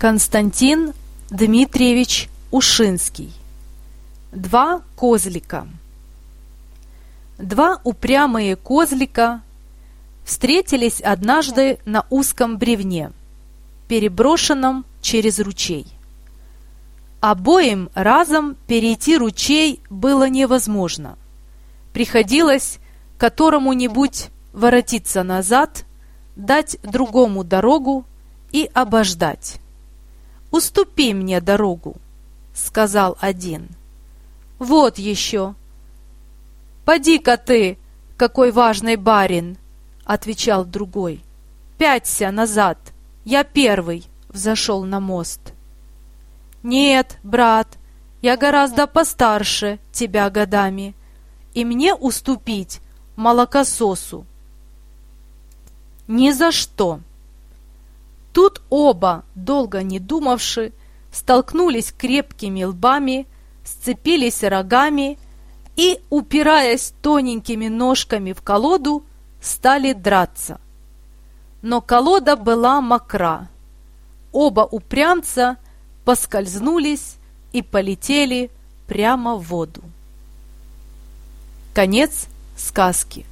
Константин Дмитриевич Ушинский Два козлика Два упрямые козлика встретились однажды на узком бревне, переброшенном через ручей. Обоим разом перейти ручей было невозможно. Приходилось которому-нибудь воротиться назад, дать другому дорогу и обождать. «Уступи мне дорогу», — сказал один. «Вот еще!» «Поди-ка ты, какой важный барин!» — отвечал другой. «Пяться назад, я первый!» — взошел на мост. «Нет, брат, я гораздо постарше тебя годами, и мне уступить молокососу». «Ни за что!» Оба, долго не думавши, столкнулись крепкими лбами, сцепились рогами и, упираясь тоненькими ножками в колоду, стали драться. Но колода была мокра. Оба упрямца поскользнулись и полетели прямо в воду. Конец сказки.